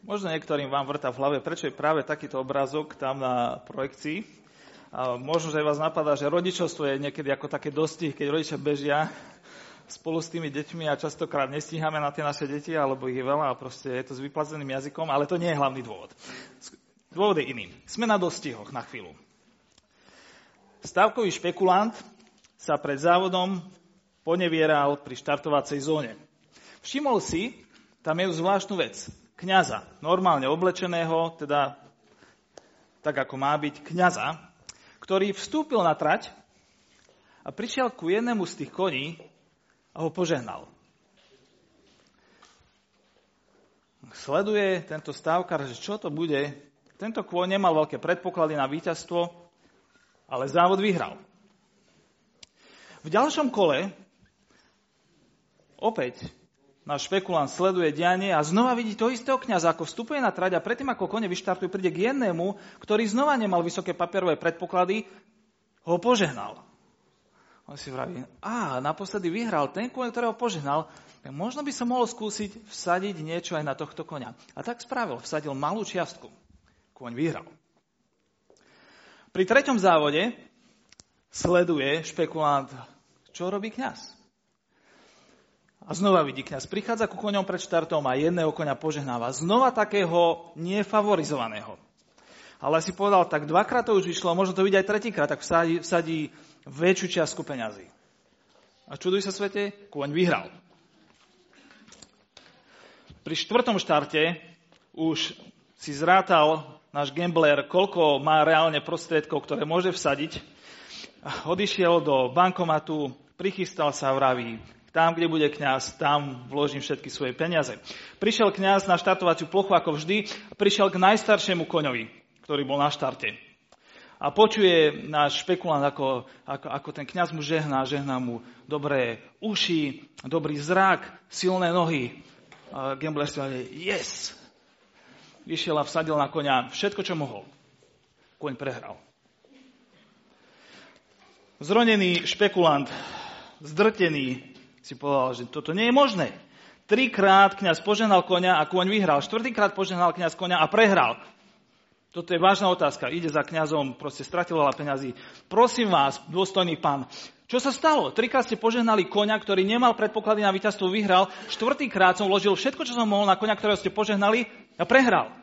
Možno niektorým vám vrta v hlave, prečo je práve takýto obrázok tam na projekcii. A možno, že vás napadá, že rodičovstvo je niekedy ako také dostih, keď rodičia bežia spolu s tými deťmi a častokrát nestíhame na tie naše deti, alebo ich je veľa a proste je to s vyplazeným jazykom, ale to nie je hlavný dôvod. Dôvod je iný. Sme na dostihoch na chvíľu. Stavkový špekulant sa pred závodom ponevieral pri štartovacej zóne. Všimol si tam je zvláštnu vec. Kňaza, normálne oblečeného, teda tak ako má byť, kňaza, ktorý vstúpil na trať a prišiel ku jednému z tých koní a ho požehnal. Sleduje tento stávkar, že čo to bude. Tento kôň nemal veľké predpoklady na víťazstvo, ale závod vyhral. V ďalšom kole opäť náš špekulant sleduje dianie a znova vidí to istého kniaza, ako vstupuje na trať a predtým, ako kone vyštartuje, príde k jednému, ktorý znova nemal vysoké papierové predpoklady, ho požehnal. On si vraví, a naposledy vyhral ten kôň, ktorého požehnal, možno by som mohol skúsiť vsadiť niečo aj na tohto konia. A tak spravil, vsadil malú čiastku. Kôň vyhral. Pri treťom závode sleduje špekulant, čo robí kňaz. A znova vidí kňaz, prichádza ku koňom pred štartom a jedného koňa požehnáva. Znova takého nefavorizovaného. Ale si povedal, tak dvakrát to už vyšlo, možno to vidieť aj tretíkrát, tak vsadí, vsadí väčšiu čiastku peňazí. A čuduj sa svete, kôň vyhral. Pri štvrtom štarte už si zrátal náš gambler, koľko má reálne prostriedkov, ktoré môže vsadiť. Odišiel do bankomatu, prichystal sa vraví, tam, kde bude kňaz, tam vložím všetky svoje peniaze. Prišiel kňaz na štartovaciu plochu ako vždy, prišiel k najstaršiemu koňovi, ktorý bol na štarte a počuje náš špekulant, ako, ako, ako ten kňaz mu žehná, žehná mu dobré uši, dobrý zrak, silné nohy. A gambler si hovorí, yes! Vyšiel a vsadil na konia všetko, čo mohol. Koň prehral. Zronený špekulant, zdrtený, si povedal, že toto nie je možné. Trikrát kňaz poženal konia a koň vyhral. Štvrtýkrát poženal kňaz konia a prehral. Toto je vážna otázka. Ide za kňazom, proste stratil veľa peňazí. Prosím vás, dôstojný pán, čo sa stalo? Trikrát ste požehnali koňa, ktorý nemal predpoklady na víťazstvo, vyhral. Štvrtýkrát som vložil všetko, čo som mohol na koňa, ktorého ste požehnali a prehral.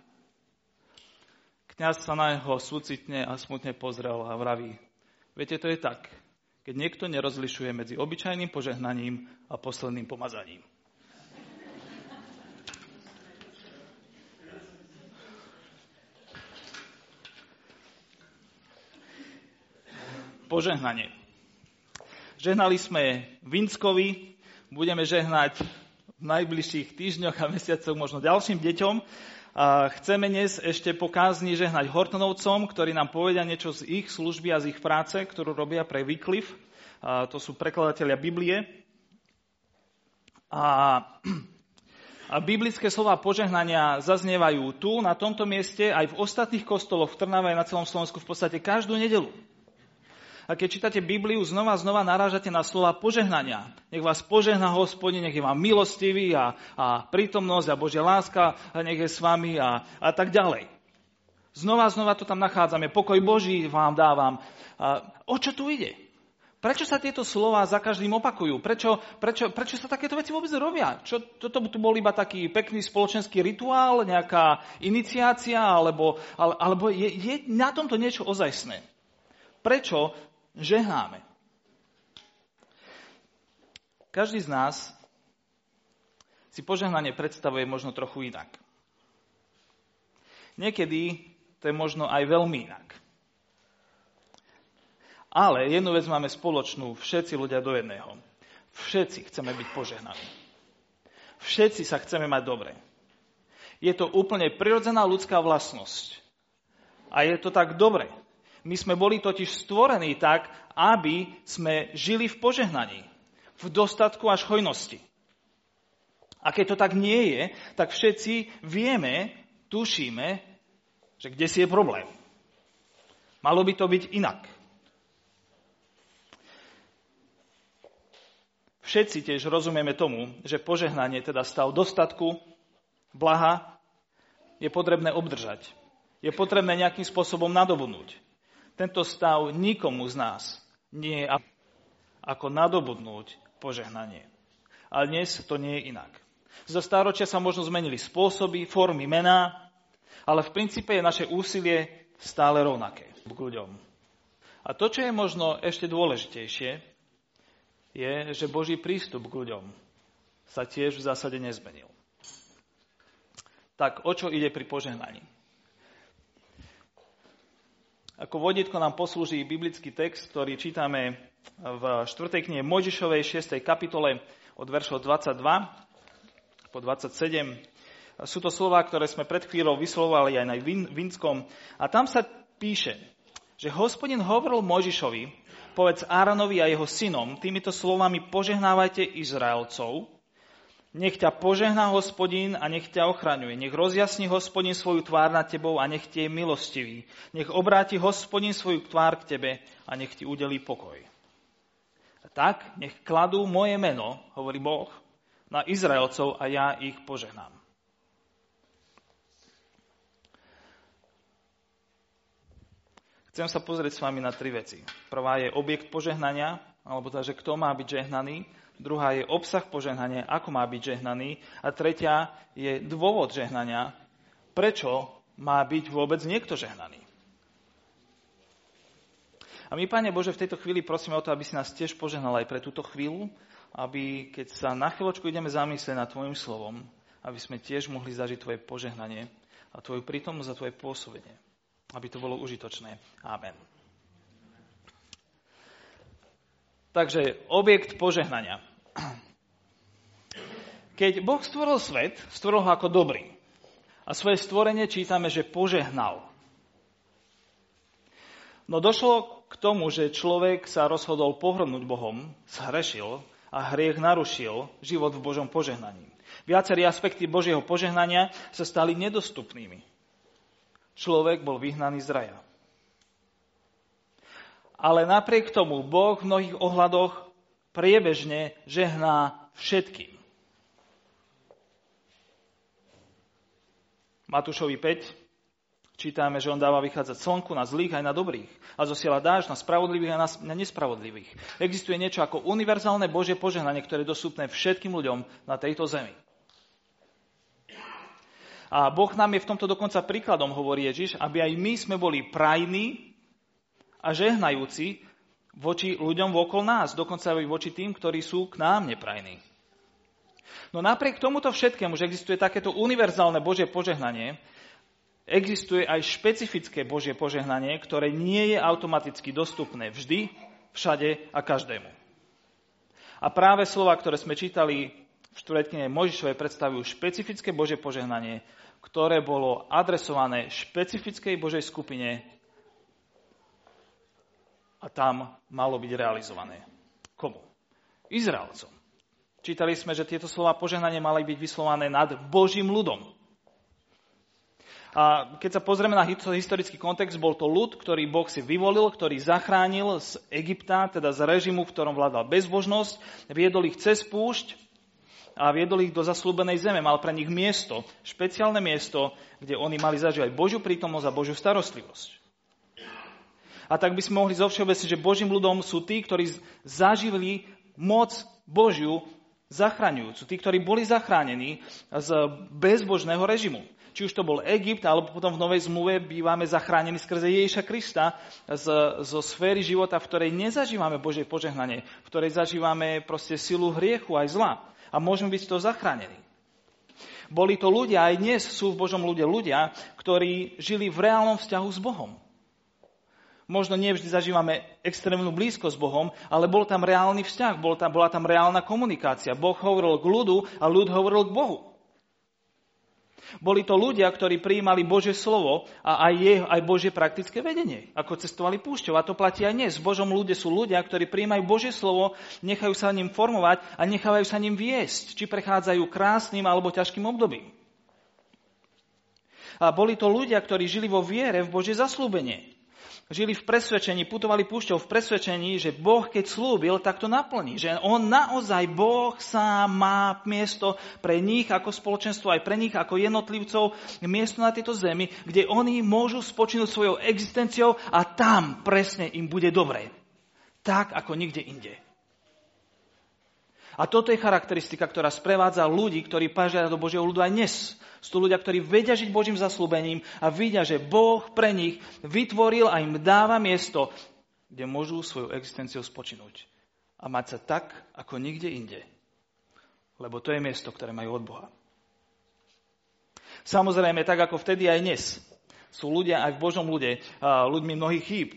Kňaz sa na neho súcitne a smutne pozrel a vraví, viete, to je tak, keď niekto nerozlišuje medzi obyčajným požehnaním a posledným pomazaním. požehnanie. Žehnali sme Vinskovi, budeme žehnať v najbližších týždňoch a mesiacoch možno ďalším deťom. Chceme dnes ešte pokázni žehnať Hortonovcom, ktorí nám povedia niečo z ich služby a z ich práce, ktorú robia pre. A to sú prekladatelia Biblie. A, a biblické slova požehnania zaznievajú tu, na tomto mieste, aj v ostatných kostoloch v Trnave a na celom Slovensku v podstate každú nedelu. A keď čítate Bibliu, znova znova narážate na slova požehnania. Nech vás požehná hospodin, nech je vám milostivý a, a prítomnosť a Božia láska a nech je s vami a, a tak ďalej. Znova a znova to tam nachádzame. Pokoj Boží vám dávam. A, o čo tu ide? Prečo sa tieto slova za každým opakujú? Prečo, prečo, prečo sa takéto veci vôbec robia? Čo, toto tu bol iba taký pekný spoločenský rituál, nejaká iniciácia, alebo, ale, alebo je, je na tomto niečo ozajstné? Prečo žehnáme. Každý z nás si požehnanie predstavuje možno trochu inak. Niekedy to je možno aj veľmi inak. Ale jednu vec máme spoločnú, všetci ľudia do jedného. Všetci chceme byť požehnaní. Všetci sa chceme mať dobre. Je to úplne prirodzená ľudská vlastnosť. A je to tak dobre. My sme boli totiž stvorení tak, aby sme žili v požehnaní, v dostatku až hojnosti. A keď to tak nie je, tak všetci vieme, tušíme, že kde si je problém. Malo by to byť inak. Všetci tiež rozumieme tomu, že požehnanie teda stav dostatku, blaha je potrebné obdržať. Je potrebné nejakým spôsobom nadobudnúť. Tento stav nikomu z nás nie je ako nadobudnúť požehnanie. Ale dnes to nie je inak. Zo stáročia sa možno zmenili spôsoby, formy, mená, ale v princípe je naše úsilie stále rovnaké k ľuďom. A to, čo je možno ešte dôležitejšie, je, že Boží prístup k ľuďom sa tiež v zásade nezmenil. Tak o čo ide pri požehnaní? Ako vodítko nám poslúži biblický text, ktorý čítame v 4. knihe Mojžišovej 6. kapitole od veršov 22 po 27. Sú to slova, ktoré sme pred chvíľou vyslovovali aj na Vinskom. A tam sa píše, že hospodin hovoril Mojžišovi, povedz Áronovi a jeho synom, týmito slovami požehnávajte Izraelcov, nech ťa požehná hospodín a nech ťa ochraňuje. Nech rozjasní hospodín svoju tvár nad tebou a nech ti je milostivý. Nech obráti hospodín svoju tvár k tebe a nech ti udelí pokoj. A tak nech kladú moje meno, hovorí Boh, na Izraelcov a ja ich požehnám. Chcem sa pozrieť s vami na tri veci. Prvá je objekt požehnania, alebo teda, že kto má byť žehnaný druhá je obsah požehnania, ako má byť žehnaný a tretia je dôvod žehnania, prečo má byť vôbec niekto žehnaný. A my, Pane Bože, v tejto chvíli prosíme o to, aby si nás tiež požehnal aj pre túto chvíľu, aby keď sa na chvíľočku ideme zamyslieť nad Tvojim slovom, aby sme tiež mohli zažiť Tvoje požehnanie a Tvoju prítomnosť a Tvoje pôsobenie. Aby to bolo užitočné. Amen. Takže objekt požehnania. Keď Boh stvoril svet, stvoril ho ako dobrý. A svoje stvorenie čítame, že požehnal. No došlo k tomu, že človek sa rozhodol pohrnúť Bohom, zhrešil a hriech narušil život v Božom požehnaní. Viacerí aspekty Božieho požehnania sa stali nedostupnými. Človek bol vyhnaný z raja ale napriek tomu Boh v mnohých ohľadoch priebežne žehná všetkým. Matúšovi 5 čítame, že on dáva vychádzať slnku na zlých aj na dobrých a zosiela dáž na spravodlivých a na nespravodlivých. Existuje niečo ako univerzálne Božie požehnanie, ktoré je dostupné všetkým ľuďom na tejto zemi. A Boh nám je v tomto dokonca príkladom, hovorí Ježiš, aby aj my sme boli prajní a žehnajúci voči ľuďom vokol nás, dokonca aj voči tým, ktorí sú k nám neprajní. No napriek tomuto všetkému, že existuje takéto univerzálne Božie požehnanie, existuje aj špecifické Božie požehnanie, ktoré nie je automaticky dostupné vždy, všade a každému. A práve slova, ktoré sme čítali v štvrtkine Možišovej, predstavujú špecifické Božie požehnanie, ktoré bolo adresované špecifickej Božej skupine a tam malo byť realizované. Komu? Izraelcom. Čítali sme, že tieto slova požehnanie mali byť vyslované nad Božím ľudom. A keď sa pozrieme na historický kontext, bol to ľud, ktorý Boh si vyvolil, ktorý zachránil z Egypta, teda z režimu, v ktorom vládal bezbožnosť, viedol ich cez púšť a viedol ich do zaslúbenej zeme. Mal pre nich miesto, špeciálne miesto, kde oni mali zažívať Božiu prítomnosť a Božiu starostlivosť. A tak by sme mohli zovšeobecniť, že Božím ľudom sú tí, ktorí zažili moc Božiu zachraňujúcu. Tí, ktorí boli zachránení z bezbožného režimu. Či už to bol Egypt, alebo potom v Novej zmluve bývame zachránení skrze Ježiša Krista z, zo sféry života, v ktorej nezažívame Božie požehnanie, v ktorej zažívame proste silu hriechu aj zla. A môžeme byť to zachránení. Boli to ľudia, aj dnes sú v Božom ľude ľudia, ktorí žili v reálnom vzťahu s Bohom. Možno nie vždy zažívame extrémnu blízkosť s Bohom, ale bol tam reálny vzťah, bol tam, bola tam reálna komunikácia. Boh hovoril k ľudu a ľud hovoril k Bohu. Boli to ľudia, ktorí prijímali Božie slovo a aj, je, aj Božie praktické vedenie, ako cestovali púšťou. A to platí aj dnes. V Božom ľude sú ľudia, ktorí prijímajú Božie slovo, nechajú sa ním formovať a nechávajú sa ním viesť, či prechádzajú krásnym alebo ťažkým obdobím. A boli to ľudia, ktorí žili vo viere v Božie zaslúbenie. Žili v presvedčení, putovali púšťou v presvedčení, že Boh keď slúbil, tak to naplní. Že on naozaj, Boh sám má miesto pre nich ako spoločenstvo, aj pre nich ako jednotlivcov, miesto na tejto zemi, kde oni môžu spočinúť svojou existenciou a tam presne im bude dobre. Tak ako nikde inde. A toto je charakteristika, ktorá sprevádza ľudí, ktorí pážia do Božieho ľudu aj dnes. Sú to ľudia, ktorí vedia žiť Božím zaslúbením a vidia, že Boh pre nich vytvoril a im dáva miesto, kde môžu svoju existenciu spočinúť. A mať sa tak, ako nikde inde. Lebo to je miesto, ktoré majú od Boha. Samozrejme, tak ako vtedy aj dnes, sú ľudia aj v Božom ľude, ľuďmi mnohých chýb,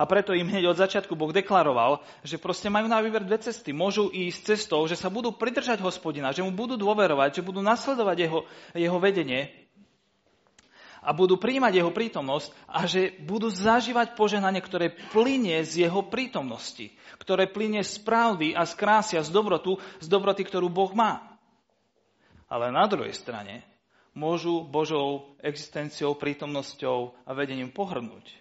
a preto im hneď od začiatku Boh deklaroval, že proste majú na výber dve cesty. Môžu ísť cestou, že sa budú pridržať hospodina, že mu budú dôverovať, že budú nasledovať jeho, jeho vedenie a budú príjmať jeho prítomnosť a že budú zažívať požehnanie, ktoré plinie z jeho prítomnosti, ktoré plinie z pravdy a z krásy a z dobrotu, z dobroty, ktorú Boh má. Ale na druhej strane môžu Božou existenciou, prítomnosťou a vedením pohrnúť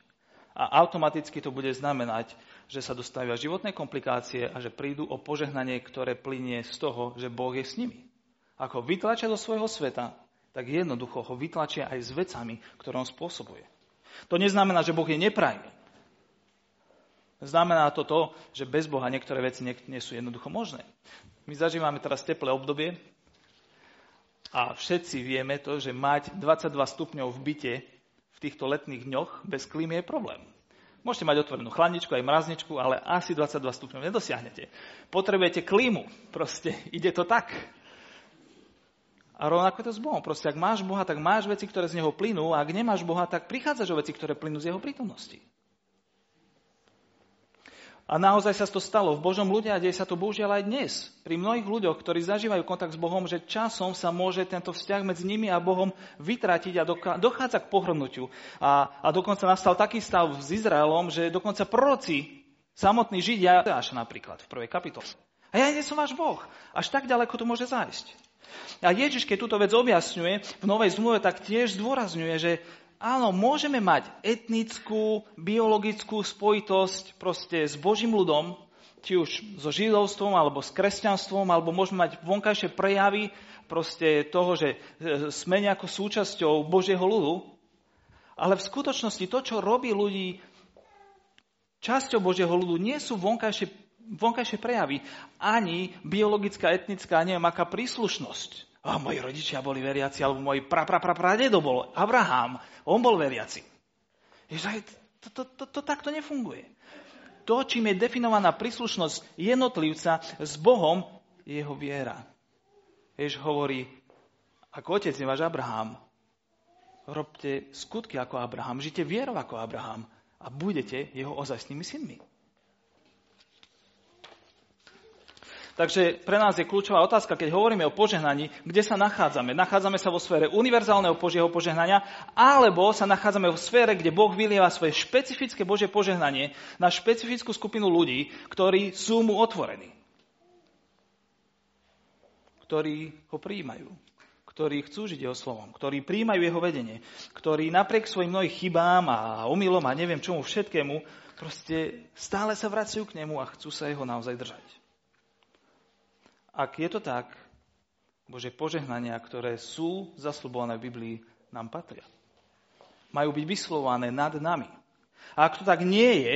a automaticky to bude znamenať, že sa dostavia životné komplikácie a že prídu o požehnanie, ktoré plinie z toho, že Boh je s nimi. Ako vytlačia do svojho sveta, tak jednoducho ho vytlačia aj s vecami, ktoré on spôsobuje. To neznamená, že Boh je neprajný. Znamená to to, že bez Boha niektoré veci nie, sú jednoducho možné. My zažívame teraz teplé obdobie a všetci vieme to, že mať 22 stupňov v byte v týchto letných dňoch bez klímy je problém. Môžete mať otvorenú chladničku aj mrazničku, ale asi 22 stupňov nedosiahnete. Potrebujete klímu. Proste ide to tak. A rovnako je to s Bohom. Proste ak máš Boha, tak máš veci, ktoré z Neho plynú. A ak nemáš Boha, tak prichádzaš o veci, ktoré plynú z Jeho prítomnosti. A naozaj sa to stalo v Božom ľude a deje sa to bohužiaľ aj dnes. Pri mnohých ľuďoch, ktorí zažívajú kontakt s Bohom, že časom sa môže tento vzťah medzi nimi a Bohom vytratiť a dochádza k pohrnutiu. A, a dokonca nastal taký stav s Izraelom, že dokonca proroci, samotní Židia, až napríklad v prvej kapitole. A ja nie som váš Boh. Až tak ďaleko to môže zájsť. A Ježiš, keď túto vec objasňuje v Novej zmluve, tak tiež zdôrazňuje, že áno, môžeme mať etnickú, biologickú spojitosť proste s Božím ľudom, či už so židovstvom, alebo s kresťanstvom, alebo môžeme mať vonkajšie prejavy proste toho, že e, sme nejakou súčasťou Božieho ľudu, ale v skutočnosti to, čo robí ľudí časťou Božieho ľudu, nie sú vonkajšie, vonkajšie prejavy, ani biologická, etnická, neviem aká príslušnosť. A moji rodičia boli veriaci, alebo môj pra, pra, pra, pra dedo bol Abraham, on bol veriaci. Ježiš, to, to, to, to takto nefunguje. To, čím je definovaná príslušnosť jednotlivca s Bohom, je jeho viera. Ježiš hovorí, ako otec je váš Abraham, robte skutky ako Abraham, žite vierou ako Abraham a budete jeho ozajstnými synmi. Takže pre nás je kľúčová otázka, keď hovoríme o požehnaní, kde sa nachádzame. Nachádzame sa vo sfére univerzálneho Božieho požehnania, alebo sa nachádzame v sfére, kde Boh vylieva svoje špecifické Božie požehnanie na špecifickú skupinu ľudí, ktorí sú mu otvorení. Ktorí ho prijímajú. Ktorí chcú žiť jeho slovom. Ktorí prijímajú jeho vedenie. Ktorí napriek svojim mnohých chybám a omylom a neviem čomu všetkému, proste stále sa vracajú k nemu a chcú sa jeho naozaj držať. Ak je to tak, Bože, požehnania, ktoré sú zaslubované v Biblii, nám patria. Majú byť vyslované nad nami. A ak to tak nie je,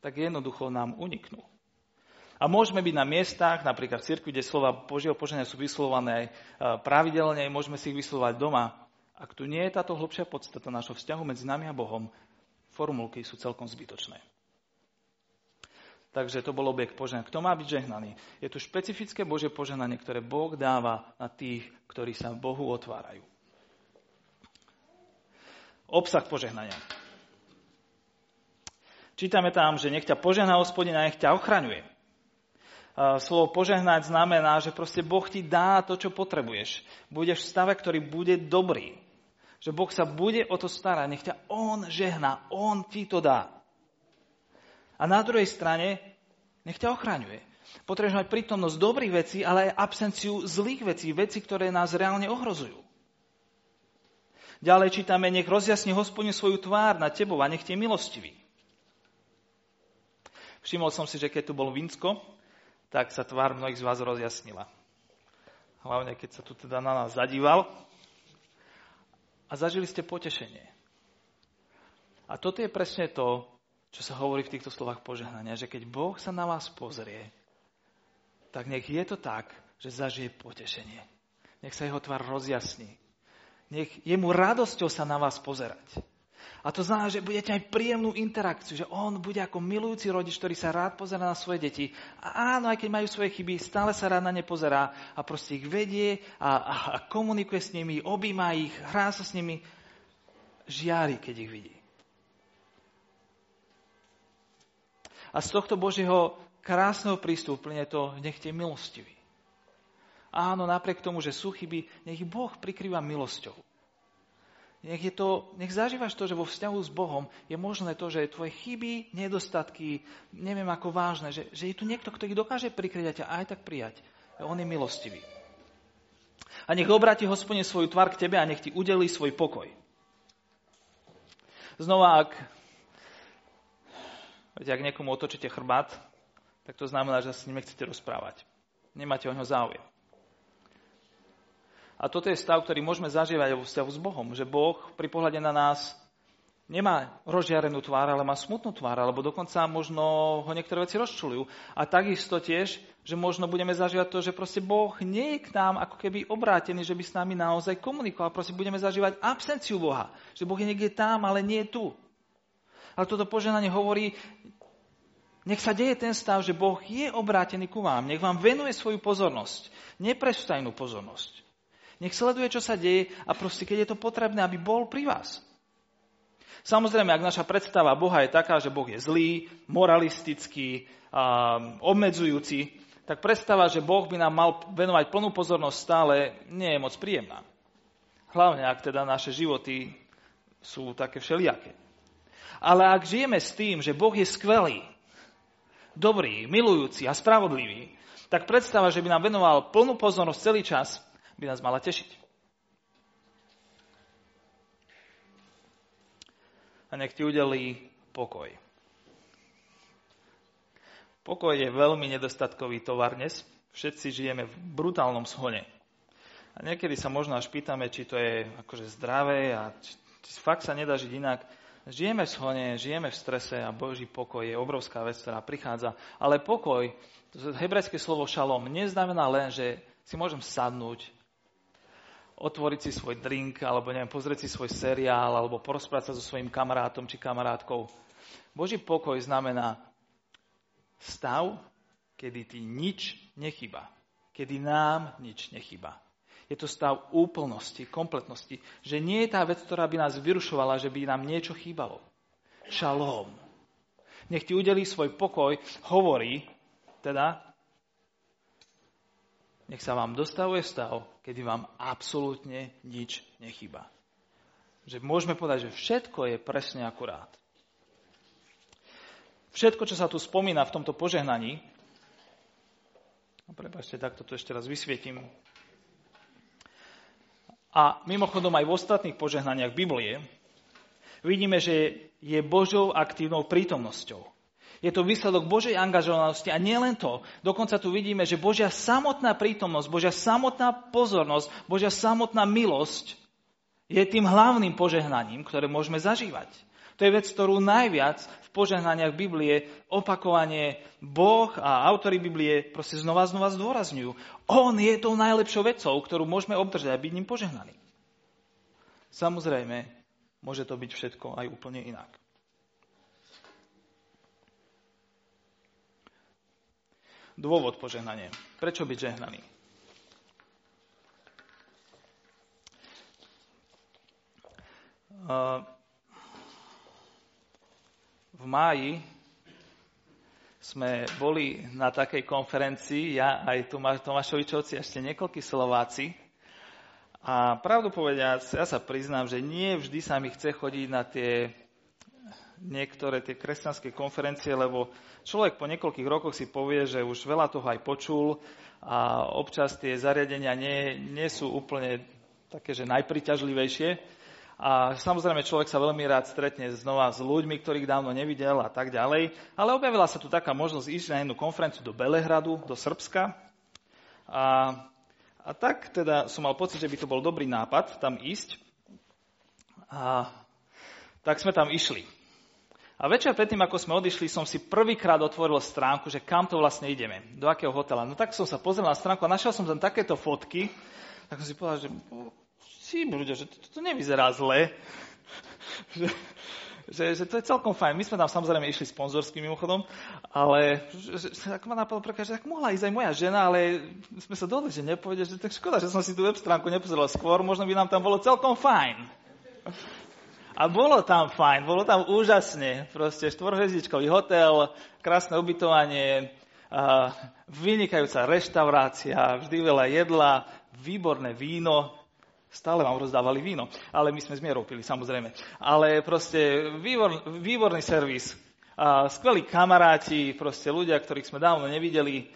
tak jednoducho nám uniknú. A môžeme byť na miestach, napríklad v cirkvi, kde slova Božieho požehnania sú vyslované e, pravidelne, môžeme si ich vyslovať doma. Ak tu nie je táto hlbšia podstata našho vzťahu medzi nami a Bohom, formulky sú celkom zbytočné. Takže to bol objekt požehnania. Kto má byť žehnaný? Je tu špecifické Božie požehnanie, ktoré Boh dáva na tých, ktorí sa Bohu otvárajú. Obsah požehnania. Čítame tam, že nech ťa požehná hospodina, nech ťa ochraňuje. Slovo požehnať znamená, že proste Boh ti dá to, čo potrebuješ. Budeš v stave, ktorý bude dobrý. Že Boh sa bude o to starať. Nech ťa On žehná. On ti to dá. A na druhej strane, nech ťa ochraňuje. Potrebuješ mať prítomnosť dobrých vecí, ale aj absenciu zlých vecí, vecí, ktoré nás reálne ohrozujú. Ďalej čítame, nech rozjasni hospodin svoju tvár na tebou a nech tie milostivý. Všimol som si, že keď tu bol Vinsko, tak sa tvár mnohých z vás rozjasnila. Hlavne, keď sa tu teda na nás zadíval. A zažili ste potešenie. A toto je presne to, čo sa hovorí v týchto slovách požehnania, že keď Boh sa na vás pozrie, tak nech je to tak, že zažije potešenie. Nech sa jeho tvár rozjasní. Nech je mu radosťou sa na vás pozerať. A to znamená, že budete aj príjemnú interakciu, že on bude ako milujúci rodič, ktorý sa rád pozera na svoje deti. A áno, aj keď majú svoje chyby, stále sa rád na ne pozerá a proste ich vedie a, a, a komunikuje s nimi, objíma ich, hrá sa s nimi, žiari, keď ich vidí. A z tohto Božieho krásneho prístupu plyne to, nech tie milostivý. Áno, napriek tomu, že sú chyby, nech Boh prikrýva milosťou. Nech, je to, nech zažívaš to, že vo vzťahu s Bohom je možné to, že tvoje chyby, nedostatky, neviem ako vážne, že, že je tu niekto, kto ich dokáže prikryť a ťa aj tak prijať. On je milostivý. A nech obráti hospodine svoju tvár k tebe a nech ti udelí svoj pokoj. Znova, ak, viete, ak niekomu otočíte chrbát, tak to znamená, že sa s ním chcete rozprávať. Nemáte o ňo záujem. A toto je stav, ktorý môžeme zažívať vo vzťahu s Bohom. Že Boh pri pohľade na nás nemá rozžiarenú tvár, ale má smutnú tvár, alebo dokonca možno ho niektoré veci rozčulujú. A takisto tiež, že možno budeme zažívať to, že proste Boh nie je k nám ako keby obrátený, že by s nami naozaj komunikoval. Proste budeme zažívať absenciu Boha. Že Boh je niekde tam, ale nie je tu. Ale toto poženanie hovorí, nech sa deje ten stav, že Boh je obrátený ku vám. Nech vám venuje svoju pozornosť. Neprestajnú pozornosť. Nech sleduje, čo sa deje a proste, keď je to potrebné, aby bol pri vás. Samozrejme, ak naša predstava Boha je taká, že Boh je zlý, moralistický, a obmedzujúci, tak predstava, že Boh by nám mal venovať plnú pozornosť stále, nie je moc príjemná. Hlavne, ak teda naše životy sú také všelijaké. Ale ak žijeme s tým, že Boh je skvelý, dobrý, milujúci a spravodlivý, tak predstava, že by nám venoval plnú pozornosť celý čas, by nás mala tešiť. A nech ti udelí pokoj. Pokoj je veľmi nedostatkový tovar dnes. Všetci žijeme v brutálnom shone. A niekedy sa možno až pýtame, či to je akože zdravé a či, či fakt sa nedá žiť inak. Žijeme v shone, žijeme v strese a Boží pokoj je obrovská vec, ktorá prichádza. Ale pokoj, to hebrejské slovo šalom, neznamená len, že si môžem sadnúť otvoriť si svoj drink, alebo neviem, pozrieť si svoj seriál, alebo porozprávať sa so svojím kamarátom či kamarátkou. Boží pokoj znamená stav, kedy ti nič nechyba. Kedy nám nič nechyba. Je to stav úplnosti, kompletnosti. Že nie je tá vec, ktorá by nás vyrušovala, že by nám niečo chýbalo. Šalom. Nech ti udelí svoj pokoj, hovorí, teda nech sa vám dostavuje stav, kedy vám absolútne nič nechyba. Že môžeme povedať, že všetko je presne akurát. Všetko, čo sa tu spomína v tomto požehnaní, no prepačte, takto tu ešte raz vysvietím. A mimochodom aj v ostatných požehnaniach Biblie vidíme, že je Božou aktívnou prítomnosťou. Je to výsledok Božej angažovanosti a nielen to. Dokonca tu vidíme, že Božia samotná prítomnosť, Božia samotná pozornosť, Božia samotná milosť je tým hlavným požehnaním, ktoré môžeme zažívať. To je vec, ktorú najviac v požehnaniach Biblie opakovanie Boh a autory Biblie proste znova znova zdôrazňujú. On je tou najlepšou vecou, ktorú môžeme obdržať a byť ním požehnaný. Samozrejme, môže to byť všetko aj úplne inak. dôvod požehnania. Prečo byť žehnaný? V máji sme boli na takej konferencii, ja aj Tomáš, Tomášovičovci, ešte niekoľkí Slováci. A pravdu povediac, ja sa priznám, že nie vždy sa mi chce chodiť na tie niektoré tie kresťanské konferencie, lebo človek po niekoľkých rokoch si povie, že už veľa toho aj počul a občas tie zariadenia nie, nie sú úplne také, že najpriťažlivejšie. A samozrejme človek sa veľmi rád stretne znova s ľuďmi, ktorých dávno nevidel a tak ďalej. Ale objavila sa tu taká možnosť ísť na jednu konferenciu do Belehradu, do Srbska. A, a tak teda som mal pocit, že by to bol dobrý nápad tam ísť. A tak sme tam išli. A večer predtým, ako sme odišli, som si prvýkrát otvoril stránku, že kam to vlastne ideme, do akého hotela. No tak som sa pozrel na stránku a našiel som tam takéto fotky, tak som si povedal, že si ľudia, že to, to nevyzerá zle. že, že, že to je celkom fajn. My sme tam samozrejme išli sponzorským mimochodom, ale že, že, ako ma napadlo že tak mohla ísť aj moja žena, ale sme sa dohodli, že nepovede, že tak škoda, že som si tú web stránku nepozrel skôr, možno by nám tam bolo celkom fajn. A bolo tam fajn, bolo tam úžasne. Proste štvorhviezdičkový hotel, krásne ubytovanie, vynikajúca reštaurácia, vždy veľa jedla, výborné víno. Stále vám rozdávali víno, ale my sme z mierou pili, samozrejme. Ale proste výbor, výborný servis, skvelí kamaráti, proste ľudia, ktorých sme dávno nevideli,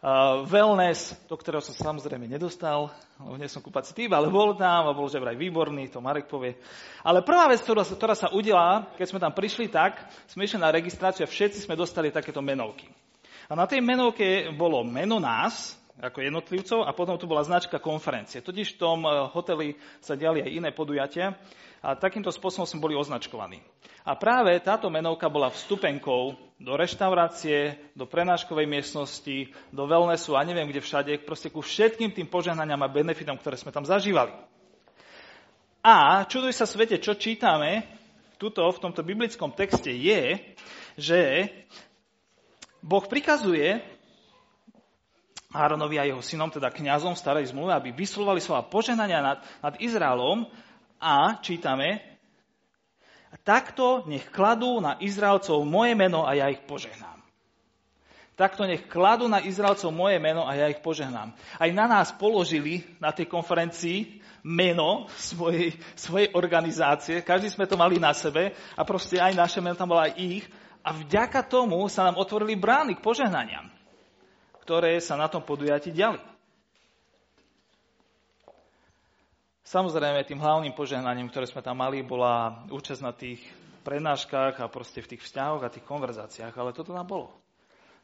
Uh, wellness, do ktorého som samozrejme nedostal, lebo nie som kúpací typ, ale bol tam a bol že vraj výborný, to Marek povie. Ale prvá vec, ktorá, ktorá sa udiala, keď sme tam prišli tak, sme išli na registráciu a všetci sme dostali takéto menovky. A na tej menovke bolo meno nás, ako jednotlivcov, a potom tu bola značka konferencie. Totiž v tom eh, hoteli sa diali aj iné podujatia a takýmto spôsobom sme boli označkovaní. A práve táto menovka bola vstupenkou do reštaurácie, do prenáškovej miestnosti, do wellnessu a neviem kde všade, proste ku všetkým tým požehnaniam a benefitom, ktoré sme tam zažívali. A čuduj sa svete, čo čítame tuto v tomto biblickom texte je, že Boh prikazuje Áronovi a jeho synom, teda kňazom starej zmluvy, aby vyslovali slova požehnania nad, nad Izraelom a čítame, takto nech kladú na Izraelcov moje meno a ja ich požehnám. Takto nech kladú na Izraelcov moje meno a ja ich požehnám. Aj na nás položili na tej konferencii meno svojej, svojej organizácie. Každý sme to mali na sebe a proste aj naše meno tam bolo aj ich. A vďaka tomu sa nám otvorili brány k požehnaniam, ktoré sa na tom podujati diali. Samozrejme, tým hlavným požehnaním, ktoré sme tam mali, bola účasť na tých prednáškach a proste v tých vzťahoch a tých konverzáciách, ale toto nám bolo.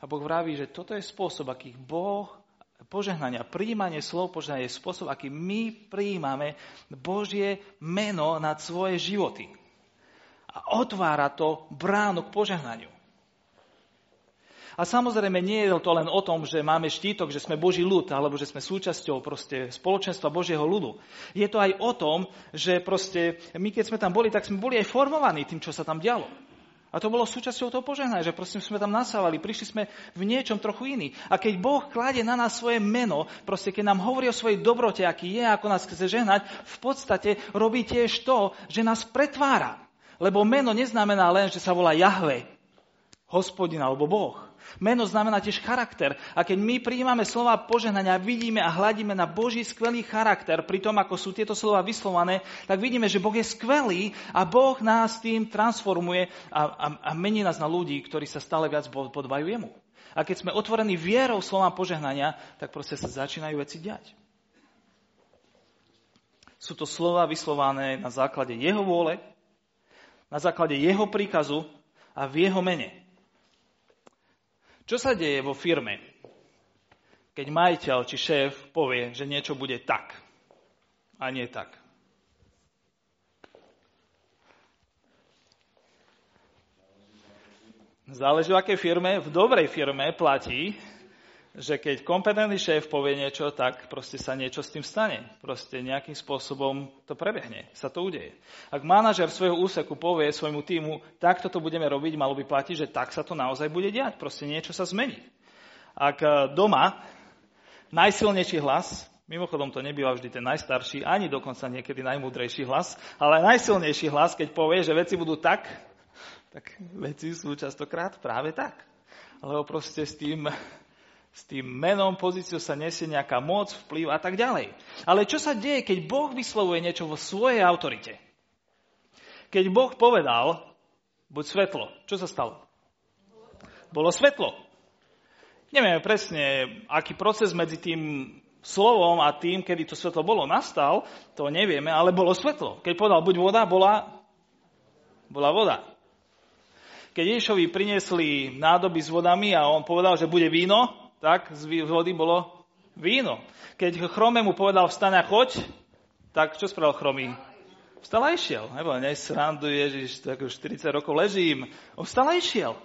A Boh vraví, že toto je spôsob, aký Boh požehnania, príjmanie slov požehnania je spôsob, aký my príjmame Božie meno nad svoje životy. A otvára to bránu k požehnaniu. A samozrejme nie je to len o tom, že máme štítok, že sme Boží ľud, alebo že sme súčasťou proste spoločenstva Božieho ľudu. Je to aj o tom, že proste my keď sme tam boli, tak sme boli aj formovaní tým, čo sa tam dialo. A to bolo súčasťou toho požehnania, že proste sme tam nasávali, prišli sme v niečom trochu iný. A keď Boh kladie na nás svoje meno, proste keď nám hovorí o svojej dobrote, aký je, ako nás chce žehnať, v podstate robí tiež to, že nás pretvára. Lebo meno neznamená len, že sa volá Jahve, hospodin alebo Boh. Meno znamená tiež charakter. A keď my prijímame slova požehnania, vidíme a hľadíme na Boží skvelý charakter pri tom, ako sú tieto slova vyslované, tak vidíme, že Boh je skvelý a Boh nás tým transformuje a, a, a mení nás na ľudí, ktorí sa stále viac podvajú jemu. A keď sme otvorení vierou slova požehnania, tak proste sa začínajú veci diať. Sú to slova vyslované na základe jeho vôle, na základe jeho príkazu a v jeho mene. Čo sa deje vo firme, keď majiteľ či šéf povie, že niečo bude tak a nie tak? Záleží o akej firme. V dobrej firme platí, že keď kompetentný šéf povie niečo, tak proste sa niečo s tým stane. Proste nejakým spôsobom to prebehne, sa to udeje. Ak manažer svojho úseku povie svojmu týmu, takto to budeme robiť, malo by platiť, že tak sa to naozaj bude diať. Proste niečo sa zmení. Ak e, doma najsilnejší hlas, mimochodom to nebýva vždy ten najstarší, ani dokonca niekedy najmúdrejší hlas, ale najsilnejší hlas, keď povie, že veci budú tak, tak veci sú častokrát práve tak. Lebo proste s tým s tým menom, pozíciou sa nesie nejaká moc, vplyv a tak ďalej. Ale čo sa deje, keď Boh vyslovuje niečo vo svojej autorite? Keď Boh povedal, buď svetlo, čo sa stalo? Bolo svetlo. Nevieme presne, aký proces medzi tým slovom a tým, kedy to svetlo bolo, nastal, to nevieme, ale bolo svetlo. Keď povedal buď voda, bola, bola voda. Keď Ježišovi priniesli nádoby s vodami a on povedal, že bude víno, tak z vody bolo víno. Keď Chrome mu povedal vstane a choď, tak čo spravil Chromý? Vstal a išiel. Nebo nesrandu Ježiš, tak už 40 rokov ležím. On vstal a išiel.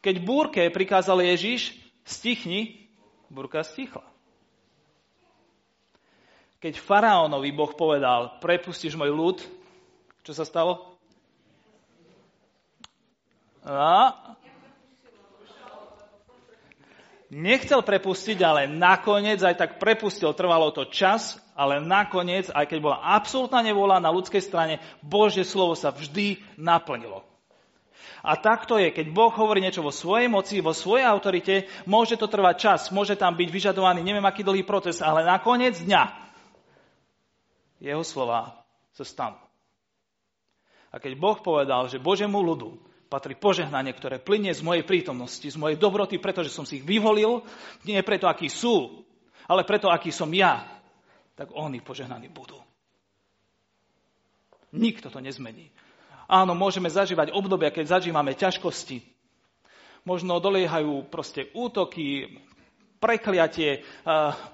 Keď búrke prikázal Ježiš, stichni, búrka stichla. Keď faraónovi Boh povedal, prepustíš môj ľud, čo sa stalo? A? Nechcel prepustiť, ale nakoniec aj tak prepustil. Trvalo to čas, ale nakoniec, aj keď bola absolútna nevôľa na ľudskej strane, Božie slovo sa vždy naplnilo. A tak to je, keď Boh hovorí niečo vo svojej moci, vo svojej autorite, môže to trvať čas, môže tam byť vyžadovaný neviem aký dlhý proces, ale nakoniec dňa jeho slova sa stanú. A keď Boh povedal, že Božemu ľudu patrí požehnanie, ktoré plynie z mojej prítomnosti, z mojej dobroty, pretože som si ich vyvolil, nie preto, akí sú, ale preto, aký som ja, tak oni požehnaní budú. Nikto to nezmení. Áno, môžeme zažívať obdobia, keď zažívame ťažkosti. Možno doliehajú proste útoky, prekliatie,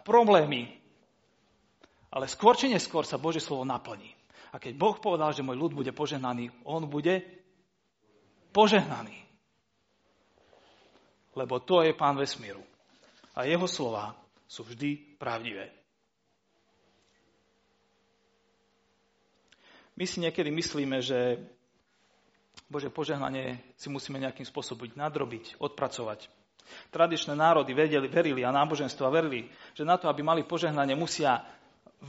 problémy. Ale skôr či neskôr sa Božie slovo naplní. A keď Boh povedal, že môj ľud bude požehnaný, on bude požehnaný. Lebo to je pán vesmíru. A jeho slova sú vždy pravdivé. My si niekedy myslíme, že Bože požehnanie si musíme nejakým spôsobom nadrobiť, odpracovať. Tradičné národy vedeli, verili a náboženstva verili, že na to, aby mali požehnanie, musia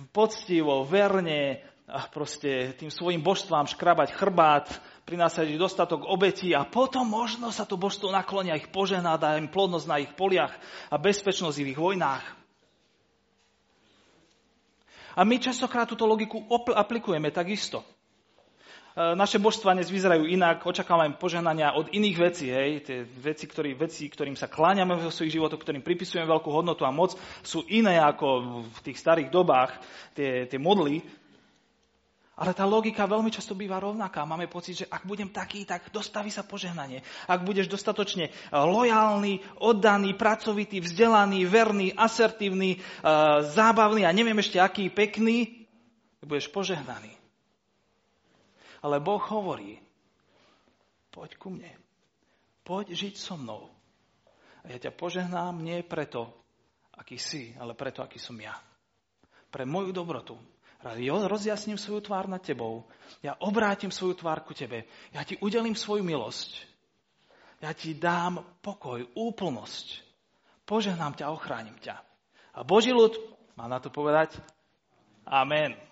poctivo, verne a proste tým svojim božstvám škrabať chrbát, prinásať dostatok obetí a potom možno sa to božstvo naklonia ich požehná, dá im plodnosť na ich poliach a bezpečnosť v ich vojnách. A my častokrát túto logiku aplikujeme takisto. E, naše božstva dnes vyzerajú inak, očakávame požehnania od iných vecí. Hej. Tie veci, ktorý, veci, ktorým sa kláňame vo svojich životoch, ktorým pripisujeme veľkú hodnotu a moc, sú iné ako v tých starých dobách, tie, tie modly. Ale tá logika veľmi často býva rovnaká. Máme pocit, že ak budem taký, tak dostaví sa požehnanie. Ak budeš dostatočne lojálny, oddaný, pracovitý, vzdelaný, verný, asertívny, e, zábavný a neviem ešte aký pekný, budeš požehnaný. Ale Boh hovorí, poď ku mne, poď žiť so mnou. A ja ťa požehnám nie preto, aký si, ale preto, aký som ja. Pre moju dobrotu. Ja rozjasním svoju tvár nad tebou. Ja obrátim svoju tvár ku tebe. Ja ti udelím svoju milosť. Ja ti dám pokoj, úplnosť. Požehnám ťa, ochránim ťa. A Boží ľud má na to povedať Amen.